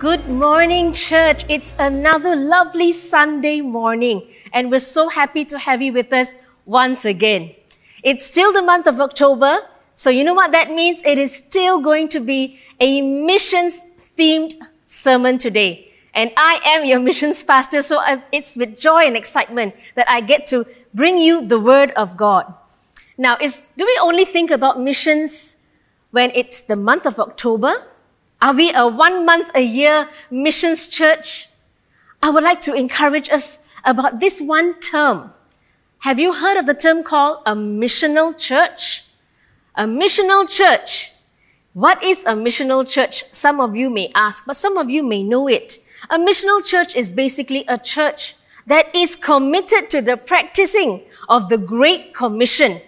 Good morning, church. It's another lovely Sunday morning, and we're so happy to have you with us once again. It's still the month of October, so you know what that means? It is still going to be a missions themed sermon today. And I am your missions pastor, so it's with joy and excitement that I get to bring you the word of God. Now, is, do we only think about missions when it's the month of October? Are we a one month a year missions church? I would like to encourage us about this one term. Have you heard of the term called a missional church? A missional church. What is a missional church? Some of you may ask, but some of you may know it. A missional church is basically a church that is committed to the practicing of the Great Commission.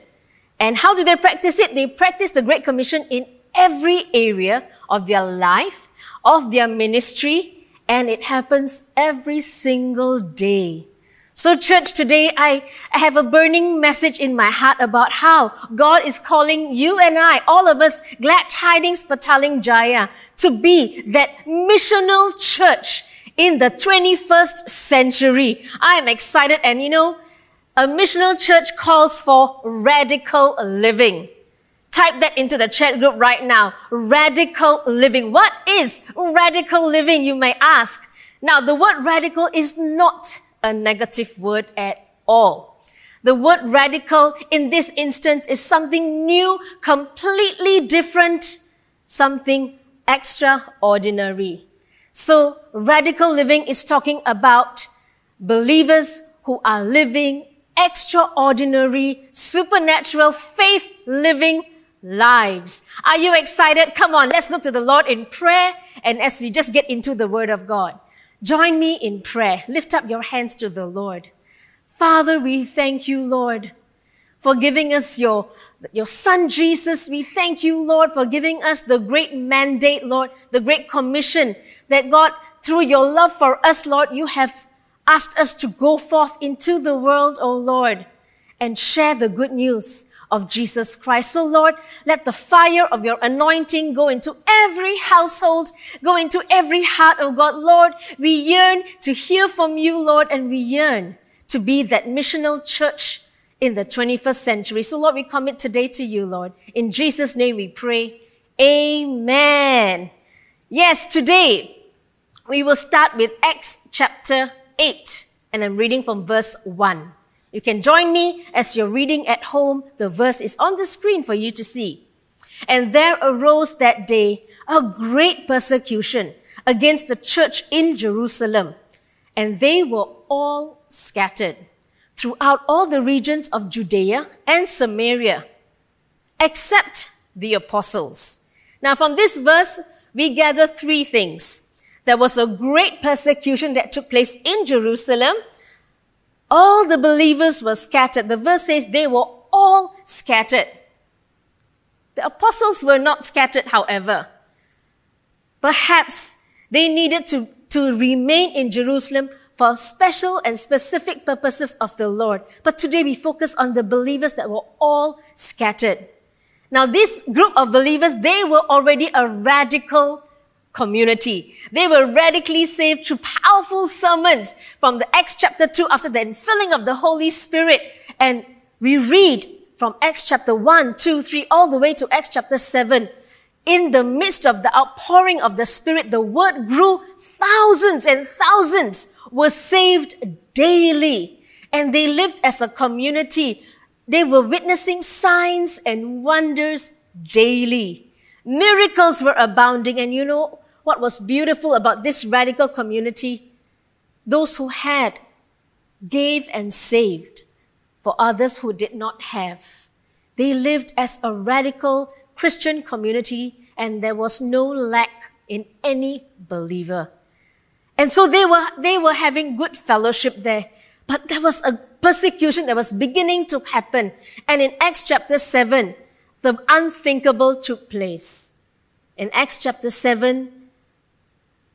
And how do they practice it? They practice the Great Commission in every area of their life, of their ministry, and it happens every single day. So, church, today I, have a burning message in my heart about how God is calling you and I, all of us, Glad Tidings Petaling Jaya, to be that missional church in the 21st century. I am excited, and you know, a missional church calls for radical living. Type that into the chat group right now. Radical living. What is radical living, you may ask? Now, the word radical is not a negative word at all. The word radical in this instance is something new, completely different, something extraordinary. So, radical living is talking about believers who are living extraordinary, supernatural, faith living lives. Are you excited? Come on, let's look to the Lord in prayer and as we just get into the Word of God. Join me in prayer. Lift up your hands to the Lord. Father, we thank you, Lord, for giving us your, your Son Jesus. We thank you, Lord, for giving us the great mandate, Lord, the great commission that God, through your love for us, Lord, you have asked us to go forth into the world, O Lord, and share the good news of Jesus Christ. So Lord, let the fire of your anointing go into every household, go into every heart, oh God. Lord, we yearn to hear from you, Lord, and we yearn to be that missional church in the 21st century. So Lord, we commit today to you, Lord. In Jesus' name we pray. Amen. Yes, today we will start with Acts chapter 8, and I'm reading from verse 1. You can join me as you're reading at home. The verse is on the screen for you to see. And there arose that day a great persecution against the church in Jerusalem, and they were all scattered throughout all the regions of Judea and Samaria, except the apostles. Now, from this verse, we gather three things. There was a great persecution that took place in Jerusalem, all the believers were scattered. The verse says they were all scattered. The apostles were not scattered, however. Perhaps they needed to, to remain in Jerusalem for special and specific purposes of the Lord. But today we focus on the believers that were all scattered. Now, this group of believers, they were already a radical community. They were radically saved through powerful sermons from the Acts chapter 2 after the infilling of the Holy Spirit. And we read from Acts chapter 1, 2, 3, all the way to Acts chapter 7. In the midst of the outpouring of the Spirit, the word grew. Thousands and thousands were saved daily. And they lived as a community. They were witnessing signs and wonders daily. Miracles were abounding. And you know, what was beautiful about this radical community, those who had gave and saved for others who did not have. They lived as a radical Christian community and there was no lack in any believer. And so they were, they were having good fellowship there. But there was a persecution that was beginning to happen. And in Acts chapter 7, the unthinkable took place. In Acts chapter 7,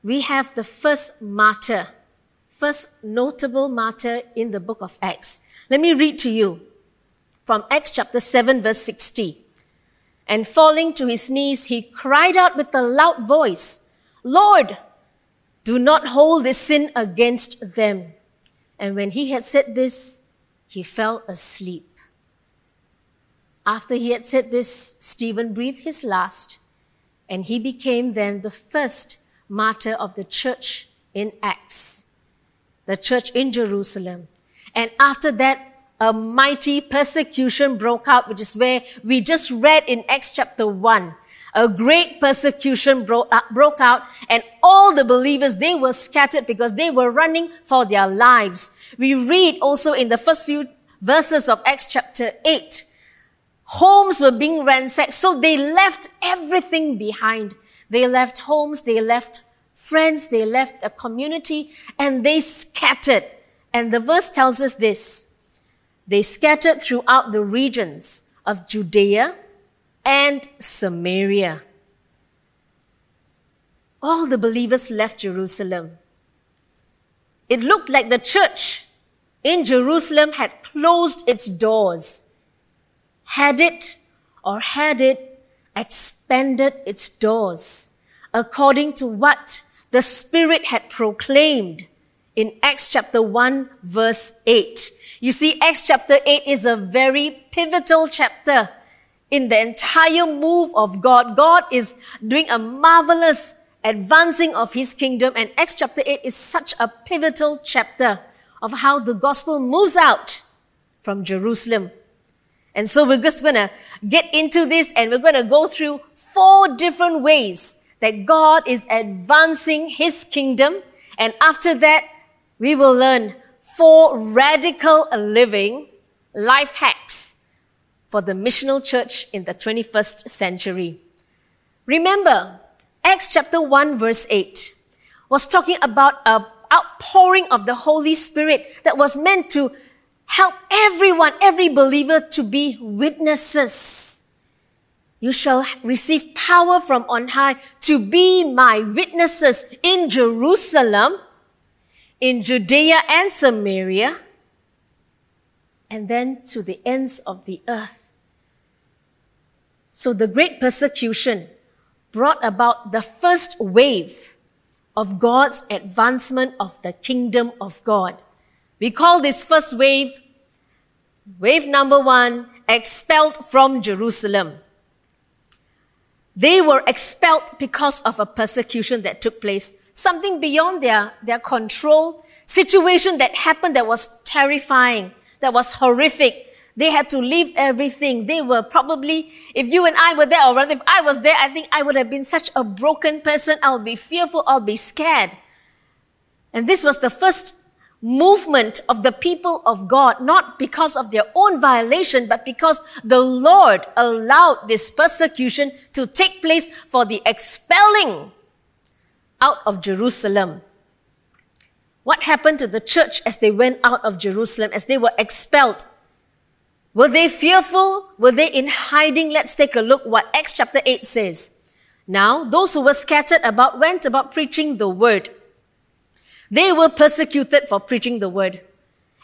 we have the first martyr, first notable martyr in the book of Acts. Let me read to you from Acts chapter 7, verse 60. And falling to his knees, he cried out with a loud voice, Lord, Do not hold this sin against them. And when he had said this, he fell asleep. After he had said this, Stephen breathed his last, and he became then the first martyr of the church in Acts, the church in Jerusalem. And after that, a mighty persecution broke out, which is where we just read in Acts chapter 1 a great persecution broke, uh, out and all the believers, they were scattered because they were running for their lives. We read also in the first few verses of Acts chapter 8, homes were being ransacked. So they left everything behind. They left homes, they left friends, they left a community, and they scattered. And the verse tells us this. They scattered throughout the regions of Judea, and Samaria. All the believers left Jerusalem. It looked like the church in Jerusalem had closed its doors. Had it or had it expanded its doors according to what the Spirit had proclaimed in Acts chapter 1 verse 8. You see, Acts chapter 8 is a very pivotal chapter in the entire move of God. God is doing a marvelous advancing of his kingdom and Acts chapter 8 is such a pivotal chapter of how the gospel moves out from Jerusalem. And so we're just to get into this and we're going to go through four different ways that God is advancing his kingdom. And after that, we will learn four radical living life hacks for the missional church in the 21st century. Remember, Acts chapter 1 verse 8 was talking about a outpouring of the Holy Spirit that was meant to help everyone, every believer to be witnesses. You shall receive power from on high to be my witnesses in Jerusalem, in Judea and Samaria, and then to the ends of the earth. So the great persecution brought about the first wave of God's advancement of the kingdom of God. We call this first wave, wave number one, expelled from Jerusalem. They were expelled because of a persecution that took place, something beyond their, their control, situation that happened that was terrifying that was horrific. They had to leave everything. They were probably, if you and I were there, or rather if I was there, I think I would have been such a broken person. I'll be fearful. I'll be scared. And this was the first movement of the people of God, not because of their own violation, but because the Lord allowed this persecution to take place for the expelling out of Jerusalem. What happened to the church as they went out of Jerusalem, as they were expelled? Were they fearful? Were they in hiding? Let's take a look what Acts chapter 8 says. Now, those who were scattered about went about preaching the word. They were persecuted for preaching the word.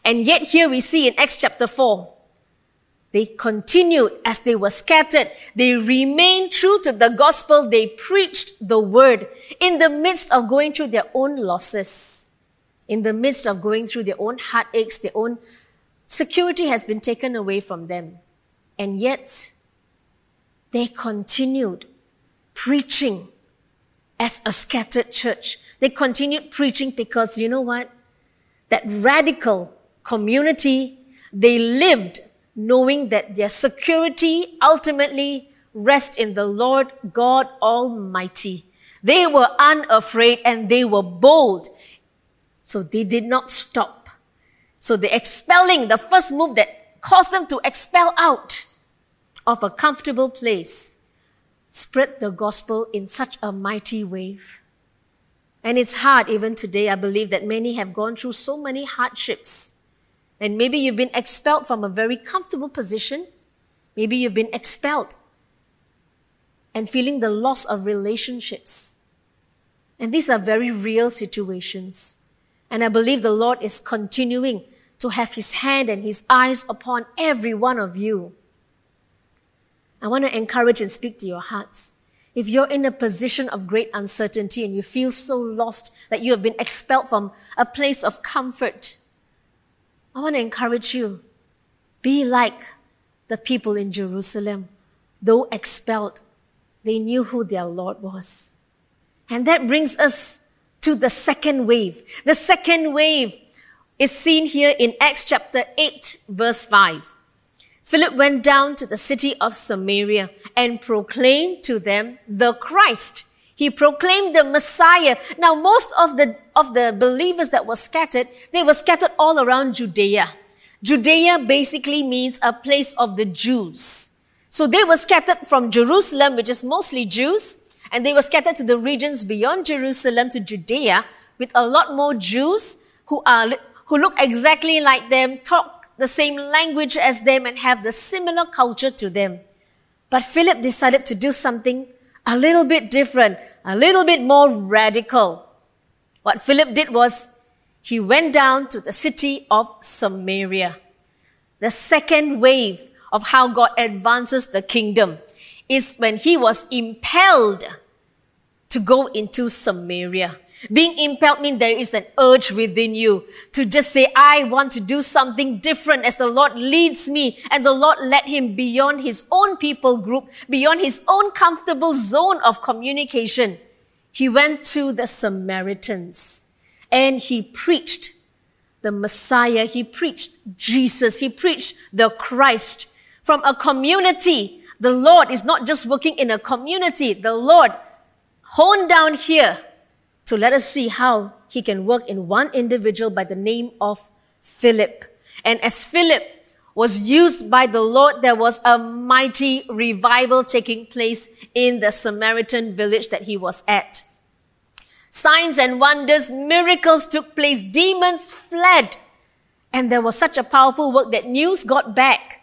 And yet here we see in Acts chapter 4, they continued as they were scattered. They remained true to the gospel. They preached the word in the midst of going through their own losses in the midst of going through their own heartaches, their own security has been taken away from them. And yet, they continued preaching as a scattered church. They continued preaching because you know what? That radical community, they lived knowing that their security ultimately rests in the Lord God Almighty. They were unafraid and they were bold so they did not stop. So the expelling, the first move that caused them to expel out of a comfortable place, spread the gospel in such a mighty wave. And it's hard even today. I believe that many have gone through so many hardships. And maybe you've been expelled from a very comfortable position. Maybe you've been expelled and feeling the loss of relationships. And these are very real situations. And I believe the Lord is continuing to have His hand and His eyes upon every one of you. I want to encourage and speak to your hearts. if you're in a position of great uncertainty and you feel so lost that you have been expelled from a place of comfort, I want to encourage you. Be like the people in Jerusalem. Though expelled, they knew who their Lord was. And that brings us to the second wave. The second wave is seen here in Acts chapter 8, verse 5. Philip went down to the city of Samaria and proclaimed to them the Christ. He proclaimed the Messiah. Now, most of the, of the believers that were scattered, they were scattered all around Judea. Judea basically means a place of the Jews. So they were scattered from Jerusalem, which is mostly Jews, and they were scattered to the regions beyond Jerusalem to Judea with a lot more Jews who are, who look exactly like them, talk the same language as them and have the similar culture to them. But Philip decided to do something a little bit different, a little bit more radical. What Philip did was he went down to the city of Samaria. The second wave of how God advances the kingdom is when he was impelled to go into Samaria. Being impelled means there is an urge within you to just say, I want to do something different as the Lord leads me. And the Lord led him beyond his own people group, beyond his own comfortable zone of communication. He went to the Samaritans and he preached the Messiah. He preached Jesus. He preached the Christ from a community. The Lord is not just working in a community. The Lord honed down here so let us see how he can work in one individual by the name of Philip. And as Philip was used by the Lord, there was a mighty revival taking place in the Samaritan village that he was at. Signs and wonders, miracles took place, demons fled. And there was such a powerful work that news got back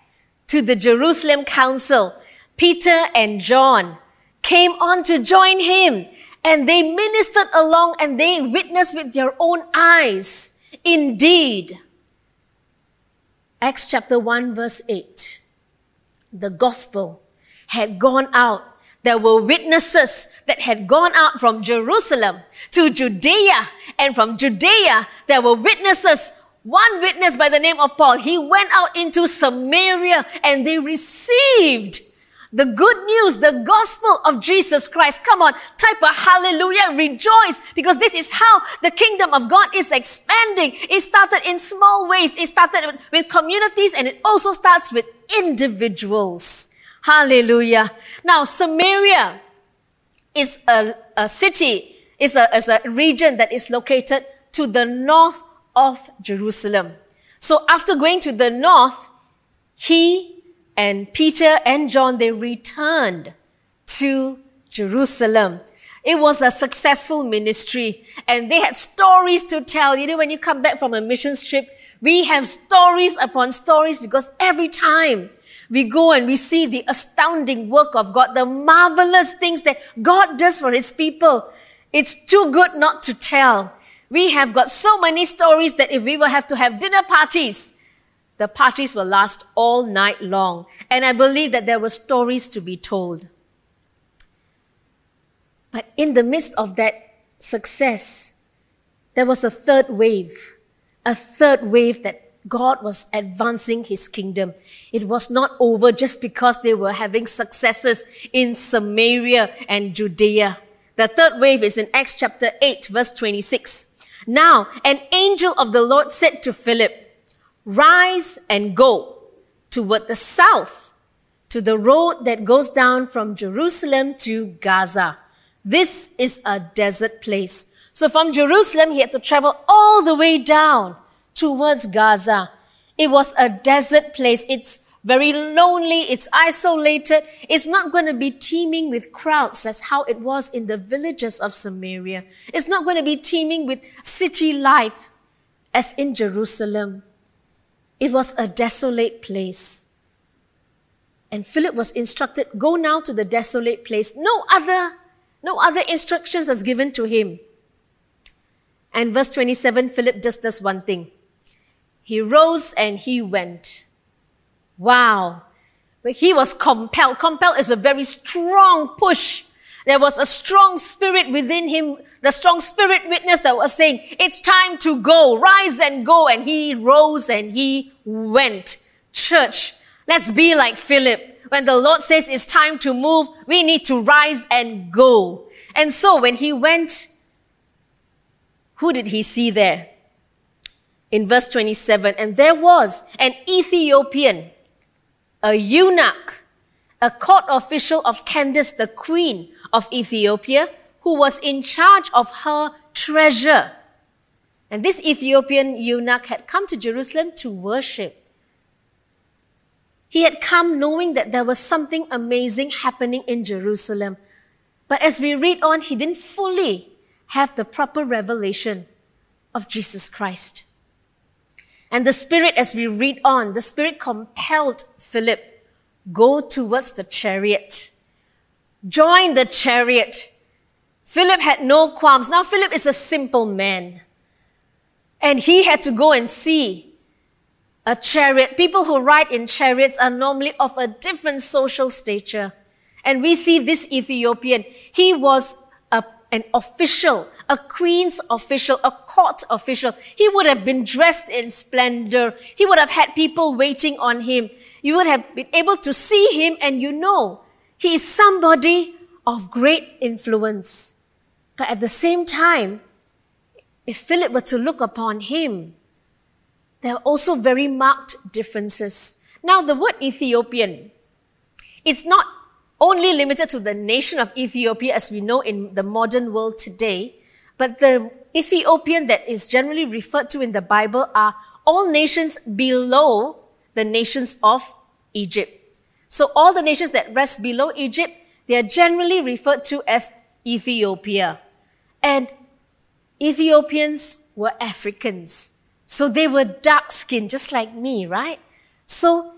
to the Jerusalem council. Peter and John came on to join him. And they ministered along and they witnessed with their own eyes. Indeed, Acts chapter 1 verse 8, the gospel had gone out. There were witnesses that had gone out from Jerusalem to Judea and from Judea there were witnesses one witness by the name of Paul, he went out into Samaria and they received the good news, the gospel of Jesus Christ. Come on, type a hallelujah, rejoice, because this is how the kingdom of God is expanding. It started in small ways. It started with communities and it also starts with individuals. Hallelujah. Now, Samaria is a, a city, is a, is a region that is located to the north of Jerusalem. So after going to the north, he and Peter and John, they returned to Jerusalem. It was a successful ministry and they had stories to tell. You know, when you come back from a mission trip, we have stories upon stories because every time we go and we see the astounding work of God, the marvelous things that God does for his people, it's too good not to tell. We have got so many stories that if we will have to have dinner parties, the parties will last all night long. And I believe that there were stories to be told. But in the midst of that success, there was a third wave, a third wave that God was advancing his kingdom. It was not over just because they were having successes in Samaria and Judea. The third wave is in Acts chapter 8, verse 26. Now, an angel of the Lord said to Philip, Rise and go toward the south to the road that goes down from Jerusalem to Gaza. This is a desert place. So from Jerusalem, he had to travel all the way down towards Gaza. It was a desert place. It's very lonely. It's isolated. It's not going to be teeming with crowds. That's how it was in the villages of Samaria. It's not going to be teeming with city life as in Jerusalem. It was a desolate place. And Philip was instructed, go now to the desolate place. No other, no other instructions was given to him. And verse 27, Philip just does one thing. He rose and he went. Wow. But he was compelled. Compelled is a very strong push. There was a strong spirit within him, the strong spirit witness that was saying, it's time to go, rise and go. And he rose and he went. Church, let's be like Philip. When the Lord says it's time to move, we need to rise and go. And so when he went, who did he see there? In verse 27, and there was an Ethiopian, a eunuch, a court official of Candace, the queen of Ethiopia, who was in charge of her treasure. And this Ethiopian eunuch had come to Jerusalem to worship. He had come knowing that there was something amazing happening in Jerusalem. But as we read on, he didn't fully have the proper revelation of Jesus Christ. And the Spirit, as we read on, the Spirit compelled Philip go towards the chariot. Join the chariot. Philip had no qualms. Now, Philip is a simple man. And he had to go and see a chariot. People who ride in chariots are normally of a different social stature. And we see this Ethiopian. He was a, an official, a queen's official, a court official. He would have been dressed in splendor. He would have had people waiting on him. You would have been able to see him and you know he is somebody of great influence. But at the same time, if Philip were to look upon him, there are also very marked differences. Now, the word Ethiopian, it's not only limited to the nation of Ethiopia as we know in the modern world today, but the Ethiopian that is generally referred to in the Bible are all nations below the nations of Egypt. So all the nations that rest below Egypt, they are generally referred to as Ethiopia. And Ethiopians were Africans. So they were dark skinned, just like me, right? So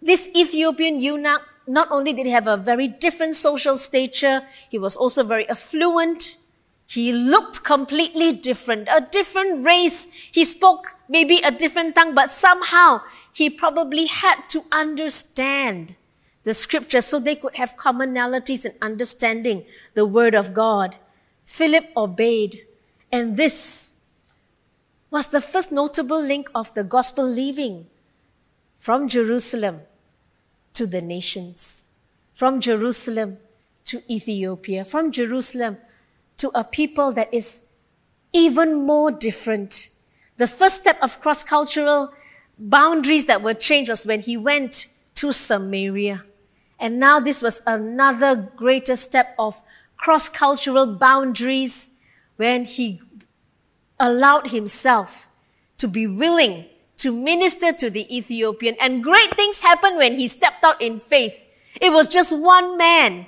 this Ethiopian eunuch, not only did he have a very different social stature, he was also very affluent. He looked completely different, a different race. He spoke maybe a different tongue, but somehow he probably had to understand the scripture so they could have commonalities in understanding the word of God. Philip obeyed, and this was the first notable link of the gospel leaving from Jerusalem to the nations, from Jerusalem to Ethiopia, from Jerusalem to a people that is even more different. The first step of cross cultural boundaries that were changed was when he went to Samaria. And now this was another greater step of cross cultural boundaries when he allowed himself to be willing to minister to the Ethiopian. And great things happened when he stepped out in faith. It was just one man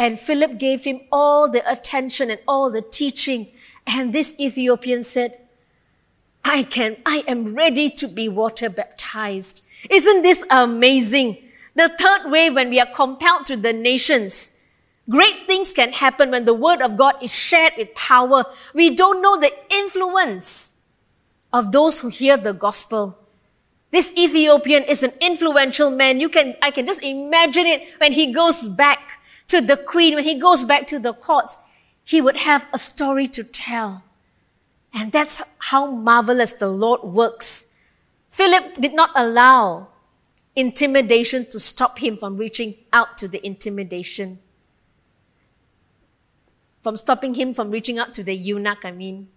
and Philip gave him all the attention and all the teaching. And this Ethiopian said, I can, I am ready to be water baptized. Isn't this amazing? The third way, when we are compelled to the nations, great things can happen when the word of God is shared with power. We don't know the influence of those who hear the gospel. This Ethiopian is an influential man. You can, I can just imagine it when he goes back to the queen, when he goes back to the courts, he would have a story to tell. And that's how marvelous the Lord works. Philip did not allow intimidation to stop him from reaching out to the intimidation. From stopping him from reaching out to the eunuch, I mean.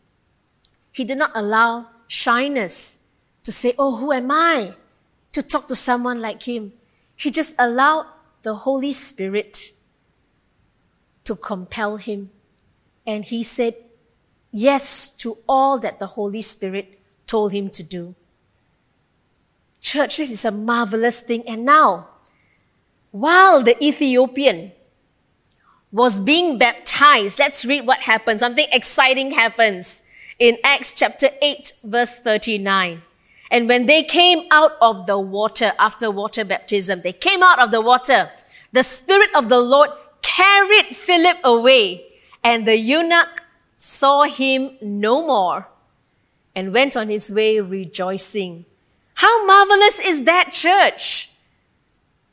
He did not allow shyness to say, Oh, who am I? to talk to someone like him. He just allowed the Holy Spirit to compel him. And he said yes to all that the Holy Spirit told him to do. Church, this is a marvelous thing. And now, while the Ethiopian was being baptized, let's read what happened. Something exciting happens in Acts chapter 8, verse 39. And when they came out of the water after water baptism, they came out of the water. The Spirit of the Lord carried Philip away, and the eunuch saw him no more and went on his way rejoicing. How marvelous is that, church?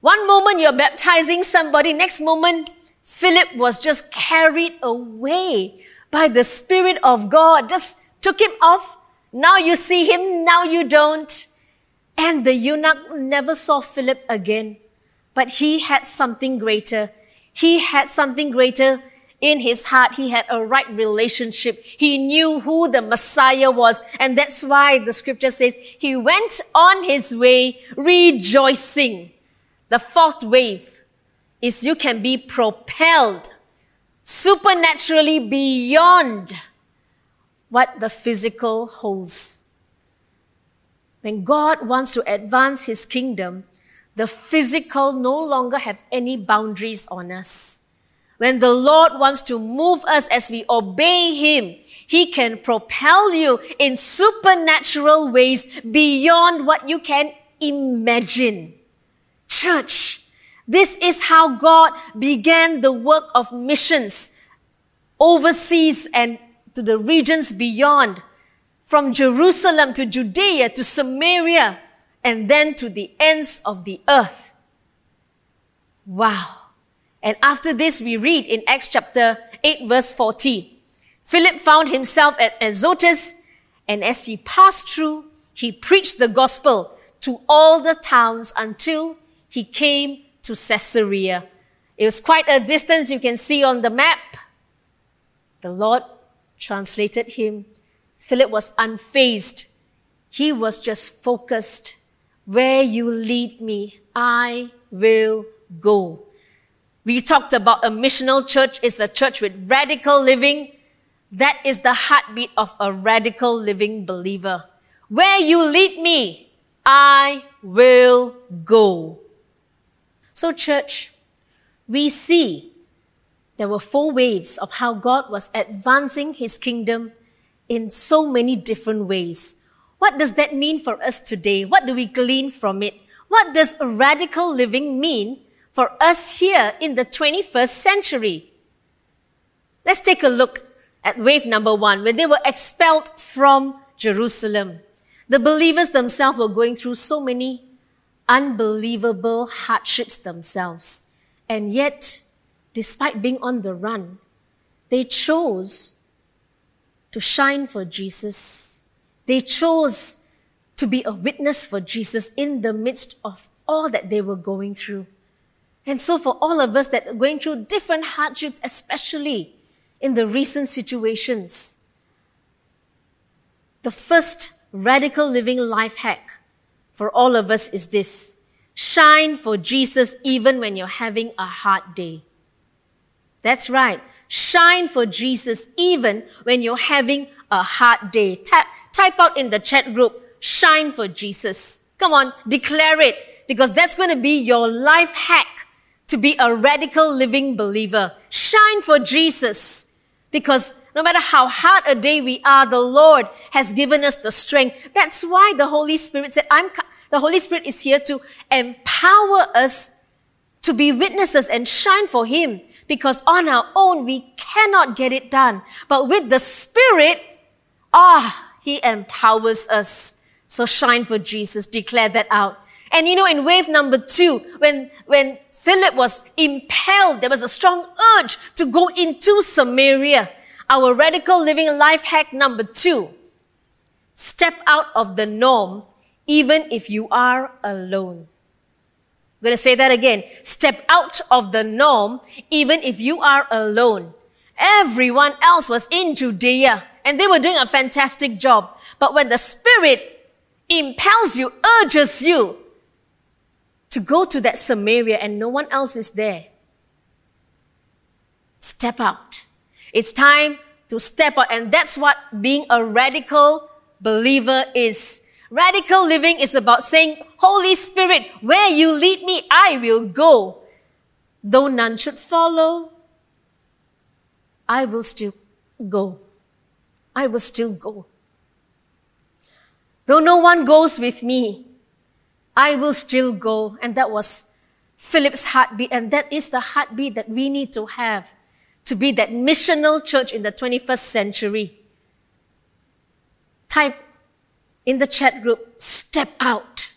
One moment you're baptizing somebody, next moment, Philip was just carried away by the Spirit of God, just took him off. Now you see him, now you don't. And the eunuch never saw Philip again, but he had something greater. He had something greater in his heart. He had a right relationship. He knew who the Messiah was. And that's why the scripture says he went on his way rejoicing. The fourth wave is you can be propelled supernaturally beyond what the physical holds. When God wants to advance his kingdom, the physical no longer have any boundaries on us. When the Lord wants to move us as we obey him, he can propel you in supernatural ways beyond what you can imagine. Church, this is how God began the work of missions overseas and to the regions beyond, from Jerusalem to Judea to Samaria, and then to the ends of the earth. Wow. And after this, we read in Acts chapter 8, verse 40. Philip found himself at Azotus, and as he passed through, he preached the gospel to all the towns until he came to Caesarea. It was quite a distance you can see on the map. The Lord translated him. Philip was unfazed. He was just focused. Where you lead me, I will go. We talked about a missional church is a church with radical living. That is the heartbeat of a radical living believer. Where you lead me, I will go. So, church, we see there were four waves of how God was advancing his kingdom in so many different ways. What does that mean for us today? What do we glean from it? What does radical living mean for us here in the 21st century? Let's take a look at wave number one, when they were expelled from Jerusalem. The believers themselves were going through so many unbelievable hardships themselves. And yet, despite being on the run, they chose to shine for Jesus. They chose to be a witness for Jesus in the midst of all that they were going through. And so, for all of us that are going through different hardships, especially in the recent situations, the first radical living life hack for all of us is this shine for Jesus even when you're having a hard day. That's right. Shine for Jesus even when you're having a hard day. Type, type out in the chat group, shine for Jesus. Come on, declare it because that's going to be your life hack to be a radical living believer. Shine for Jesus. Because no matter how hard a day we are, the Lord has given us the strength. That's why the Holy Spirit said, I'm, the Holy Spirit is here to empower us to be witnesses and shine for Him. Because on our own, we cannot get it done. But with the Spirit, ah, He empowers us. So shine for Jesus. Declare that out. And you know, in wave number two, when, when Philip was impelled. There was a strong urge to go into Samaria. Our radical living life hack number two. Step out of the norm even if you are alone. I'm going to say that again. Step out of the norm even if you are alone. Everyone else was in Judea and they were doing a fantastic job. But when the Spirit impels you, urges you to go to that Samaria and no one else is there. Step out. It's time to step out. And that's what being a radical believer is. Radical living is about saying, Holy Spirit, where you lead me, I will go. Though none should follow, I will still go. I will still go. Though no one goes with me, I will still go. And that was Philip's heartbeat. And that is the heartbeat that we need to have to be that missional church in the 21st century. Type in the chat group, step out.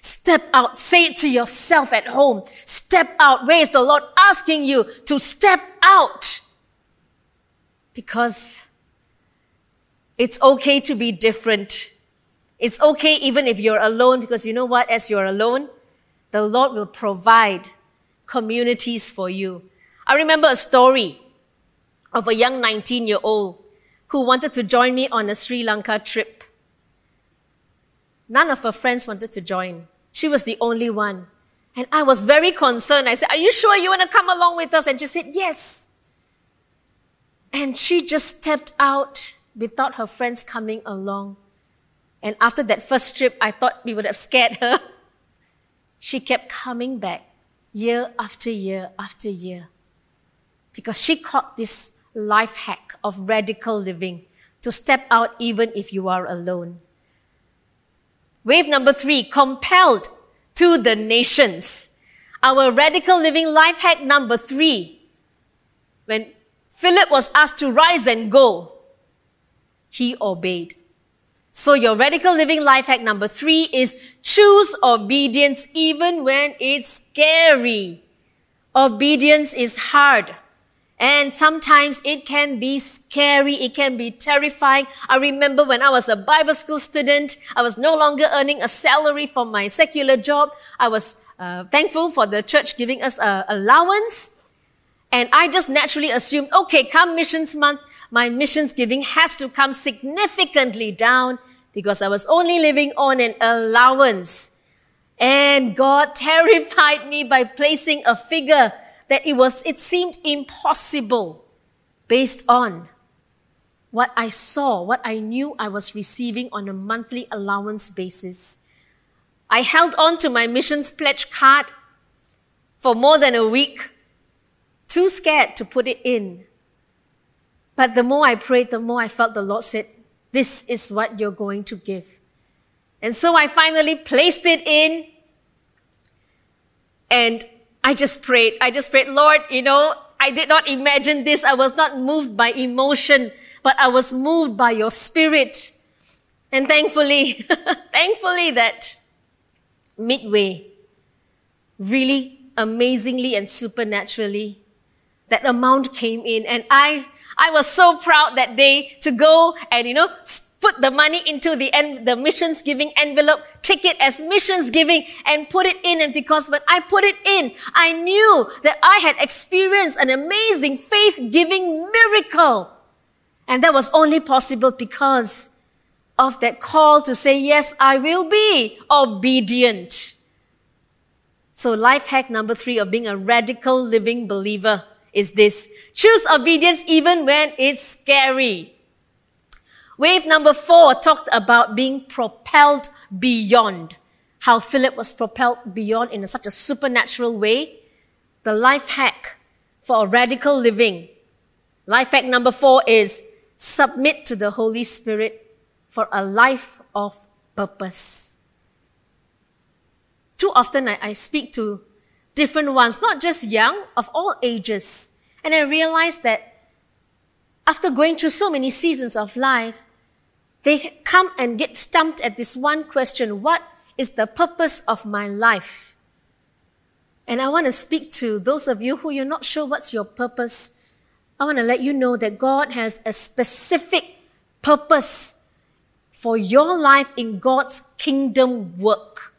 Step out. Say it to yourself at home. Step out. Where is the Lord asking you to step out? Because it's okay to be different. It's okay even if you're alone, because you know what? As you're alone, the Lord will provide communities for you. I remember a story of a young 19 year old who wanted to join me on a Sri Lanka trip. None of her friends wanted to join. She was the only one. And I was very concerned. I said, Are you sure you want to come along with us? And she said, Yes. And she just stepped out without her friends coming along. And after that first trip, I thought we would have scared her. She kept coming back year after year after year because she caught this life hack of radical living to step out even if you are alone. Wave number three, compelled to the nations. Our radical living life hack number three. When Philip was asked to rise and go, he obeyed. So your radical living life hack number three is choose obedience even when it's scary. Obedience is hard. And sometimes it can be scary. It can be terrifying. I remember when I was a Bible school student, I was no longer earning a salary from my secular job. I was uh, thankful for the church giving us an allowance. And I just naturally assumed, okay, come missions month, my missions giving has to come significantly down because I was only living on an allowance. And God terrified me by placing a figure that it was, it seemed impossible based on what I saw, what I knew I was receiving on a monthly allowance basis. I held on to my missions pledge card for more than a week, too scared to put it in. But the more I prayed, the more I felt the Lord said, This is what you're going to give. And so I finally placed it in and I just prayed. I just prayed, Lord, you know, I did not imagine this. I was not moved by emotion, but I was moved by your spirit. And thankfully, thankfully that midway, really amazingly and supernaturally, that amount came in and I, I was so proud that day to go and, you know, put the money into the en- the missions giving envelope, take it as missions giving and put it in. And because when I put it in, I knew that I had experienced an amazing faith giving miracle. And that was only possible because of that call to say, yes, I will be obedient. So life hack number three of being a radical living believer is this. Choose obedience even when it's scary. Wave number four talked about being propelled beyond. How Philip was propelled beyond in such a supernatural way. The life hack for a radical living. Life hack number four is submit to the Holy Spirit for a life of purpose. Too often I, I speak to different ones, not just young, of all ages. And I realized that after going through so many seasons of life, they come and get stumped at this one question What is the purpose of my life? And I want to speak to those of you who you're not sure what's your purpose. I want to let you know that God has a specific purpose for your life in God's kingdom work.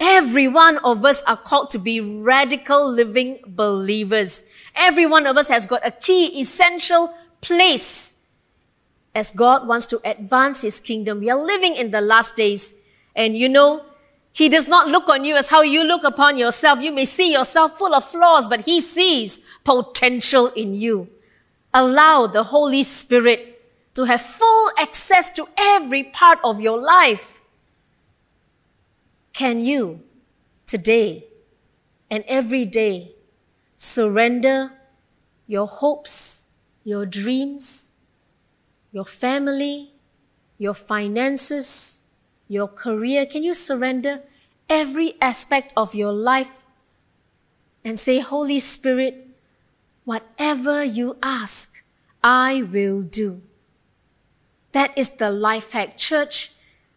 Every one of us are called to be radical living believers. Every one of us has got a key, essential place as God wants to advance His kingdom. We are living in the last days. And you know, He does not look on you as how you look upon yourself. You may see yourself full of flaws, but He sees potential in you. Allow the Holy Spirit to have full access to every part of your life. Can you today and every day surrender your hopes, your dreams, your family, your finances, your career? Can you surrender every aspect of your life and say, Holy Spirit, whatever you ask, I will do? That is the life hack. Church,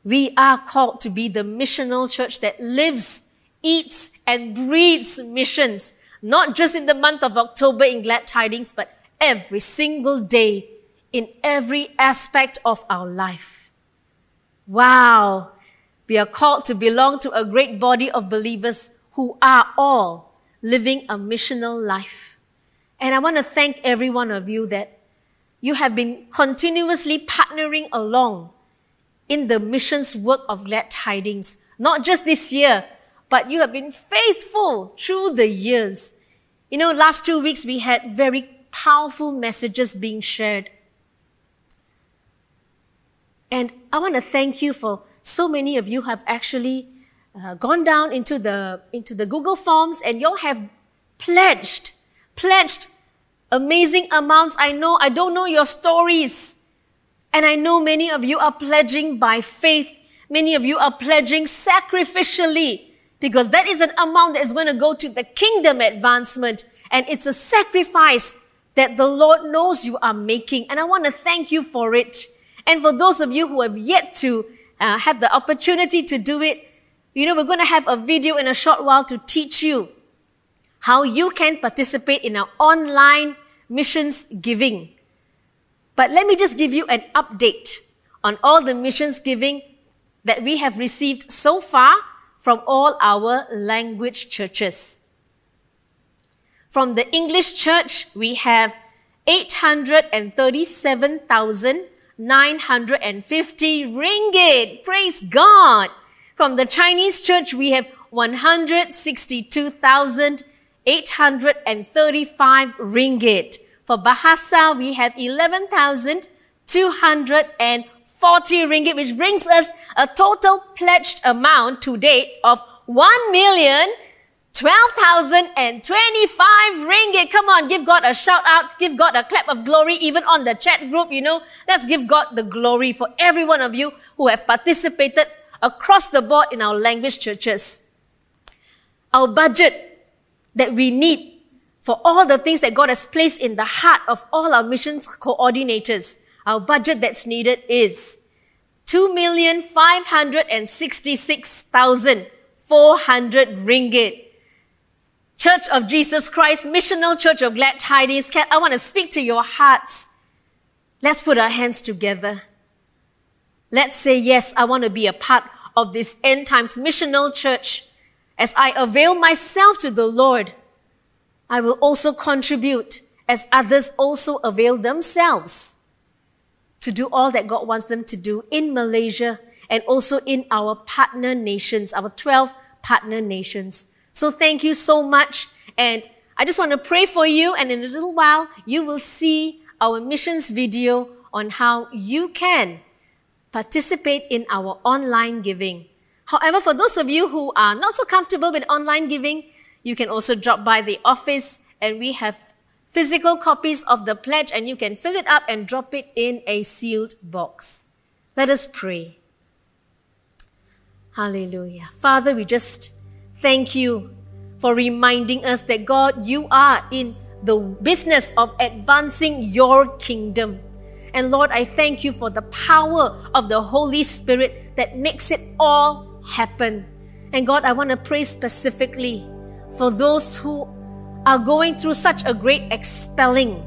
We are called to be the missional church that lives, eats, and breathes missions, not just in the month of October in Glad Tidings, but every single day in every aspect of our life. Wow! We are called to belong to a great body of believers who are all living a missional life. And I want to thank every one of you that you have been continuously partnering along in the missions work of glad tidings. Not just this year, but you have been faithful through the years. You know, last two weeks we had very powerful messages being shared. And I want to thank you for so many of you have actually uh, gone down into the, into the Google Forms and you all have pledged, pledged amazing amounts. I know, I don't know your stories. And I know many of you are pledging by faith. Many of you are pledging sacrificially because that is an amount that is going to go to the kingdom advancement. And it's a sacrifice that the Lord knows you are making. And I want to thank you for it. And for those of you who have yet to uh, have the opportunity to do it, you know, we're going to have a video in a short while to teach you how you can participate in our online missions giving. But let me just give you an update on all the missions giving that we have received so far from all our language churches. From the English church, we have 837,950 ringgit. Praise God. From the Chinese church, we have 162,835 ringgit. For Bahasa, we have 11,240 ringgit, which brings us a total pledged amount to date of 1 million 12,025 ringgit. Come on, give God a shout out. Give God a clap of glory, even on the chat group, you know. Let's give God the glory for every one of you who have participated across the board in our language churches. Our budget that we need for all the things that God has placed in the heart of all our missions coordinators, our budget that's needed is 2,566,400 ringgit. Church of Jesus Christ, Missional Church of Glad Tidings, I want to speak to your hearts. Let's put our hands together. Let's say, yes, I want to be a part of this end times missional church. As I avail myself to the Lord, I will also contribute as others also avail themselves to do all that God wants them to do in Malaysia and also in our partner nations, our 12 partner nations. So thank you so much. And I just want to pray for you. And in a little while, you will see our missions video on how you can participate in our online giving. However, for those of you who are not so comfortable with online giving, you can also drop by the office and we have physical copies of the pledge and you can fill it up and drop it in a sealed box. Let us pray. Hallelujah. Father, we just thank you for reminding us that God, you are in the business of advancing your kingdom. And Lord, I thank you for the power of the Holy Spirit that makes it all happen. And God, I want to pray specifically for those who are going through such a great expelling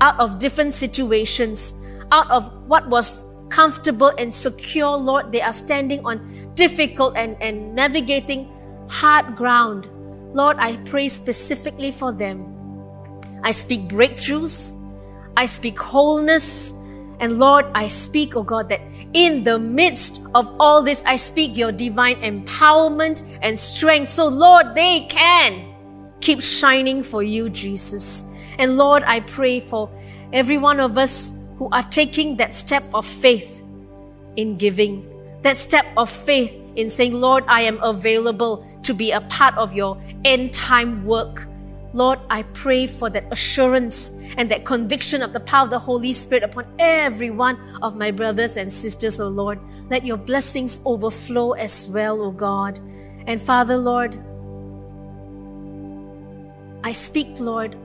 out of different situations, out of what was comfortable and secure, Lord. They are standing on difficult and, and navigating hard ground. Lord, I pray specifically for them. I speak breakthroughs. I speak wholeness. And Lord, I speak, oh God, that in the midst of all this, I speak your divine empowerment and strength. So, Lord, they can keep shining for you, Jesus. And Lord, I pray for every one of us who are taking that step of faith in giving, that step of faith in saying, Lord, I am available to be a part of your end time work. Lord, I pray for that assurance and that conviction of the power of the Holy Spirit upon every one of my brothers and sisters, O Lord. Let your blessings overflow as well, O God. And Father, Lord, I speak, Lord,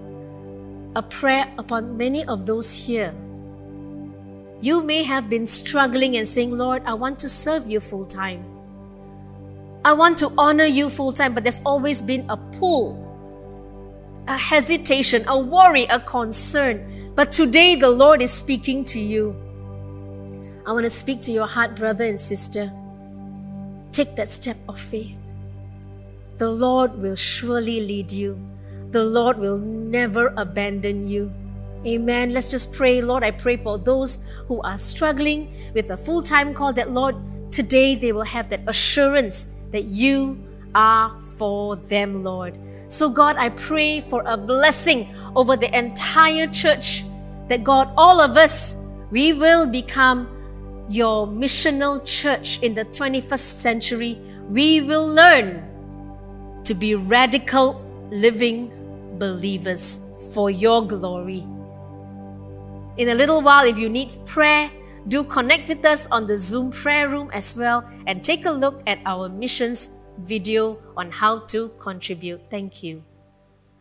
a prayer upon many of those here You may have been struggling and saying, Lord, I want to serve you full time. I want to honor you full time, but there's always been a pull, a hesitation, a worry, a concern. But today the Lord is speaking to you. I want to speak to your heart, brother and sister. Take that step of faith. The Lord will surely lead you. The Lord will never abandon you. Amen. Let's just pray. Lord, I pray for those who are struggling with a full time call that, Lord, today they will have that assurance that you are for them, Lord. So, God, I pray for a blessing over the entire church that, God, all of us, we will become your missional church in the 21st century. We will learn to be radical living believers for your glory. In a little while, if you need prayer, do connect with us on the Zoom prayer room as well and take a look at our missions video on how to contribute. Thank you.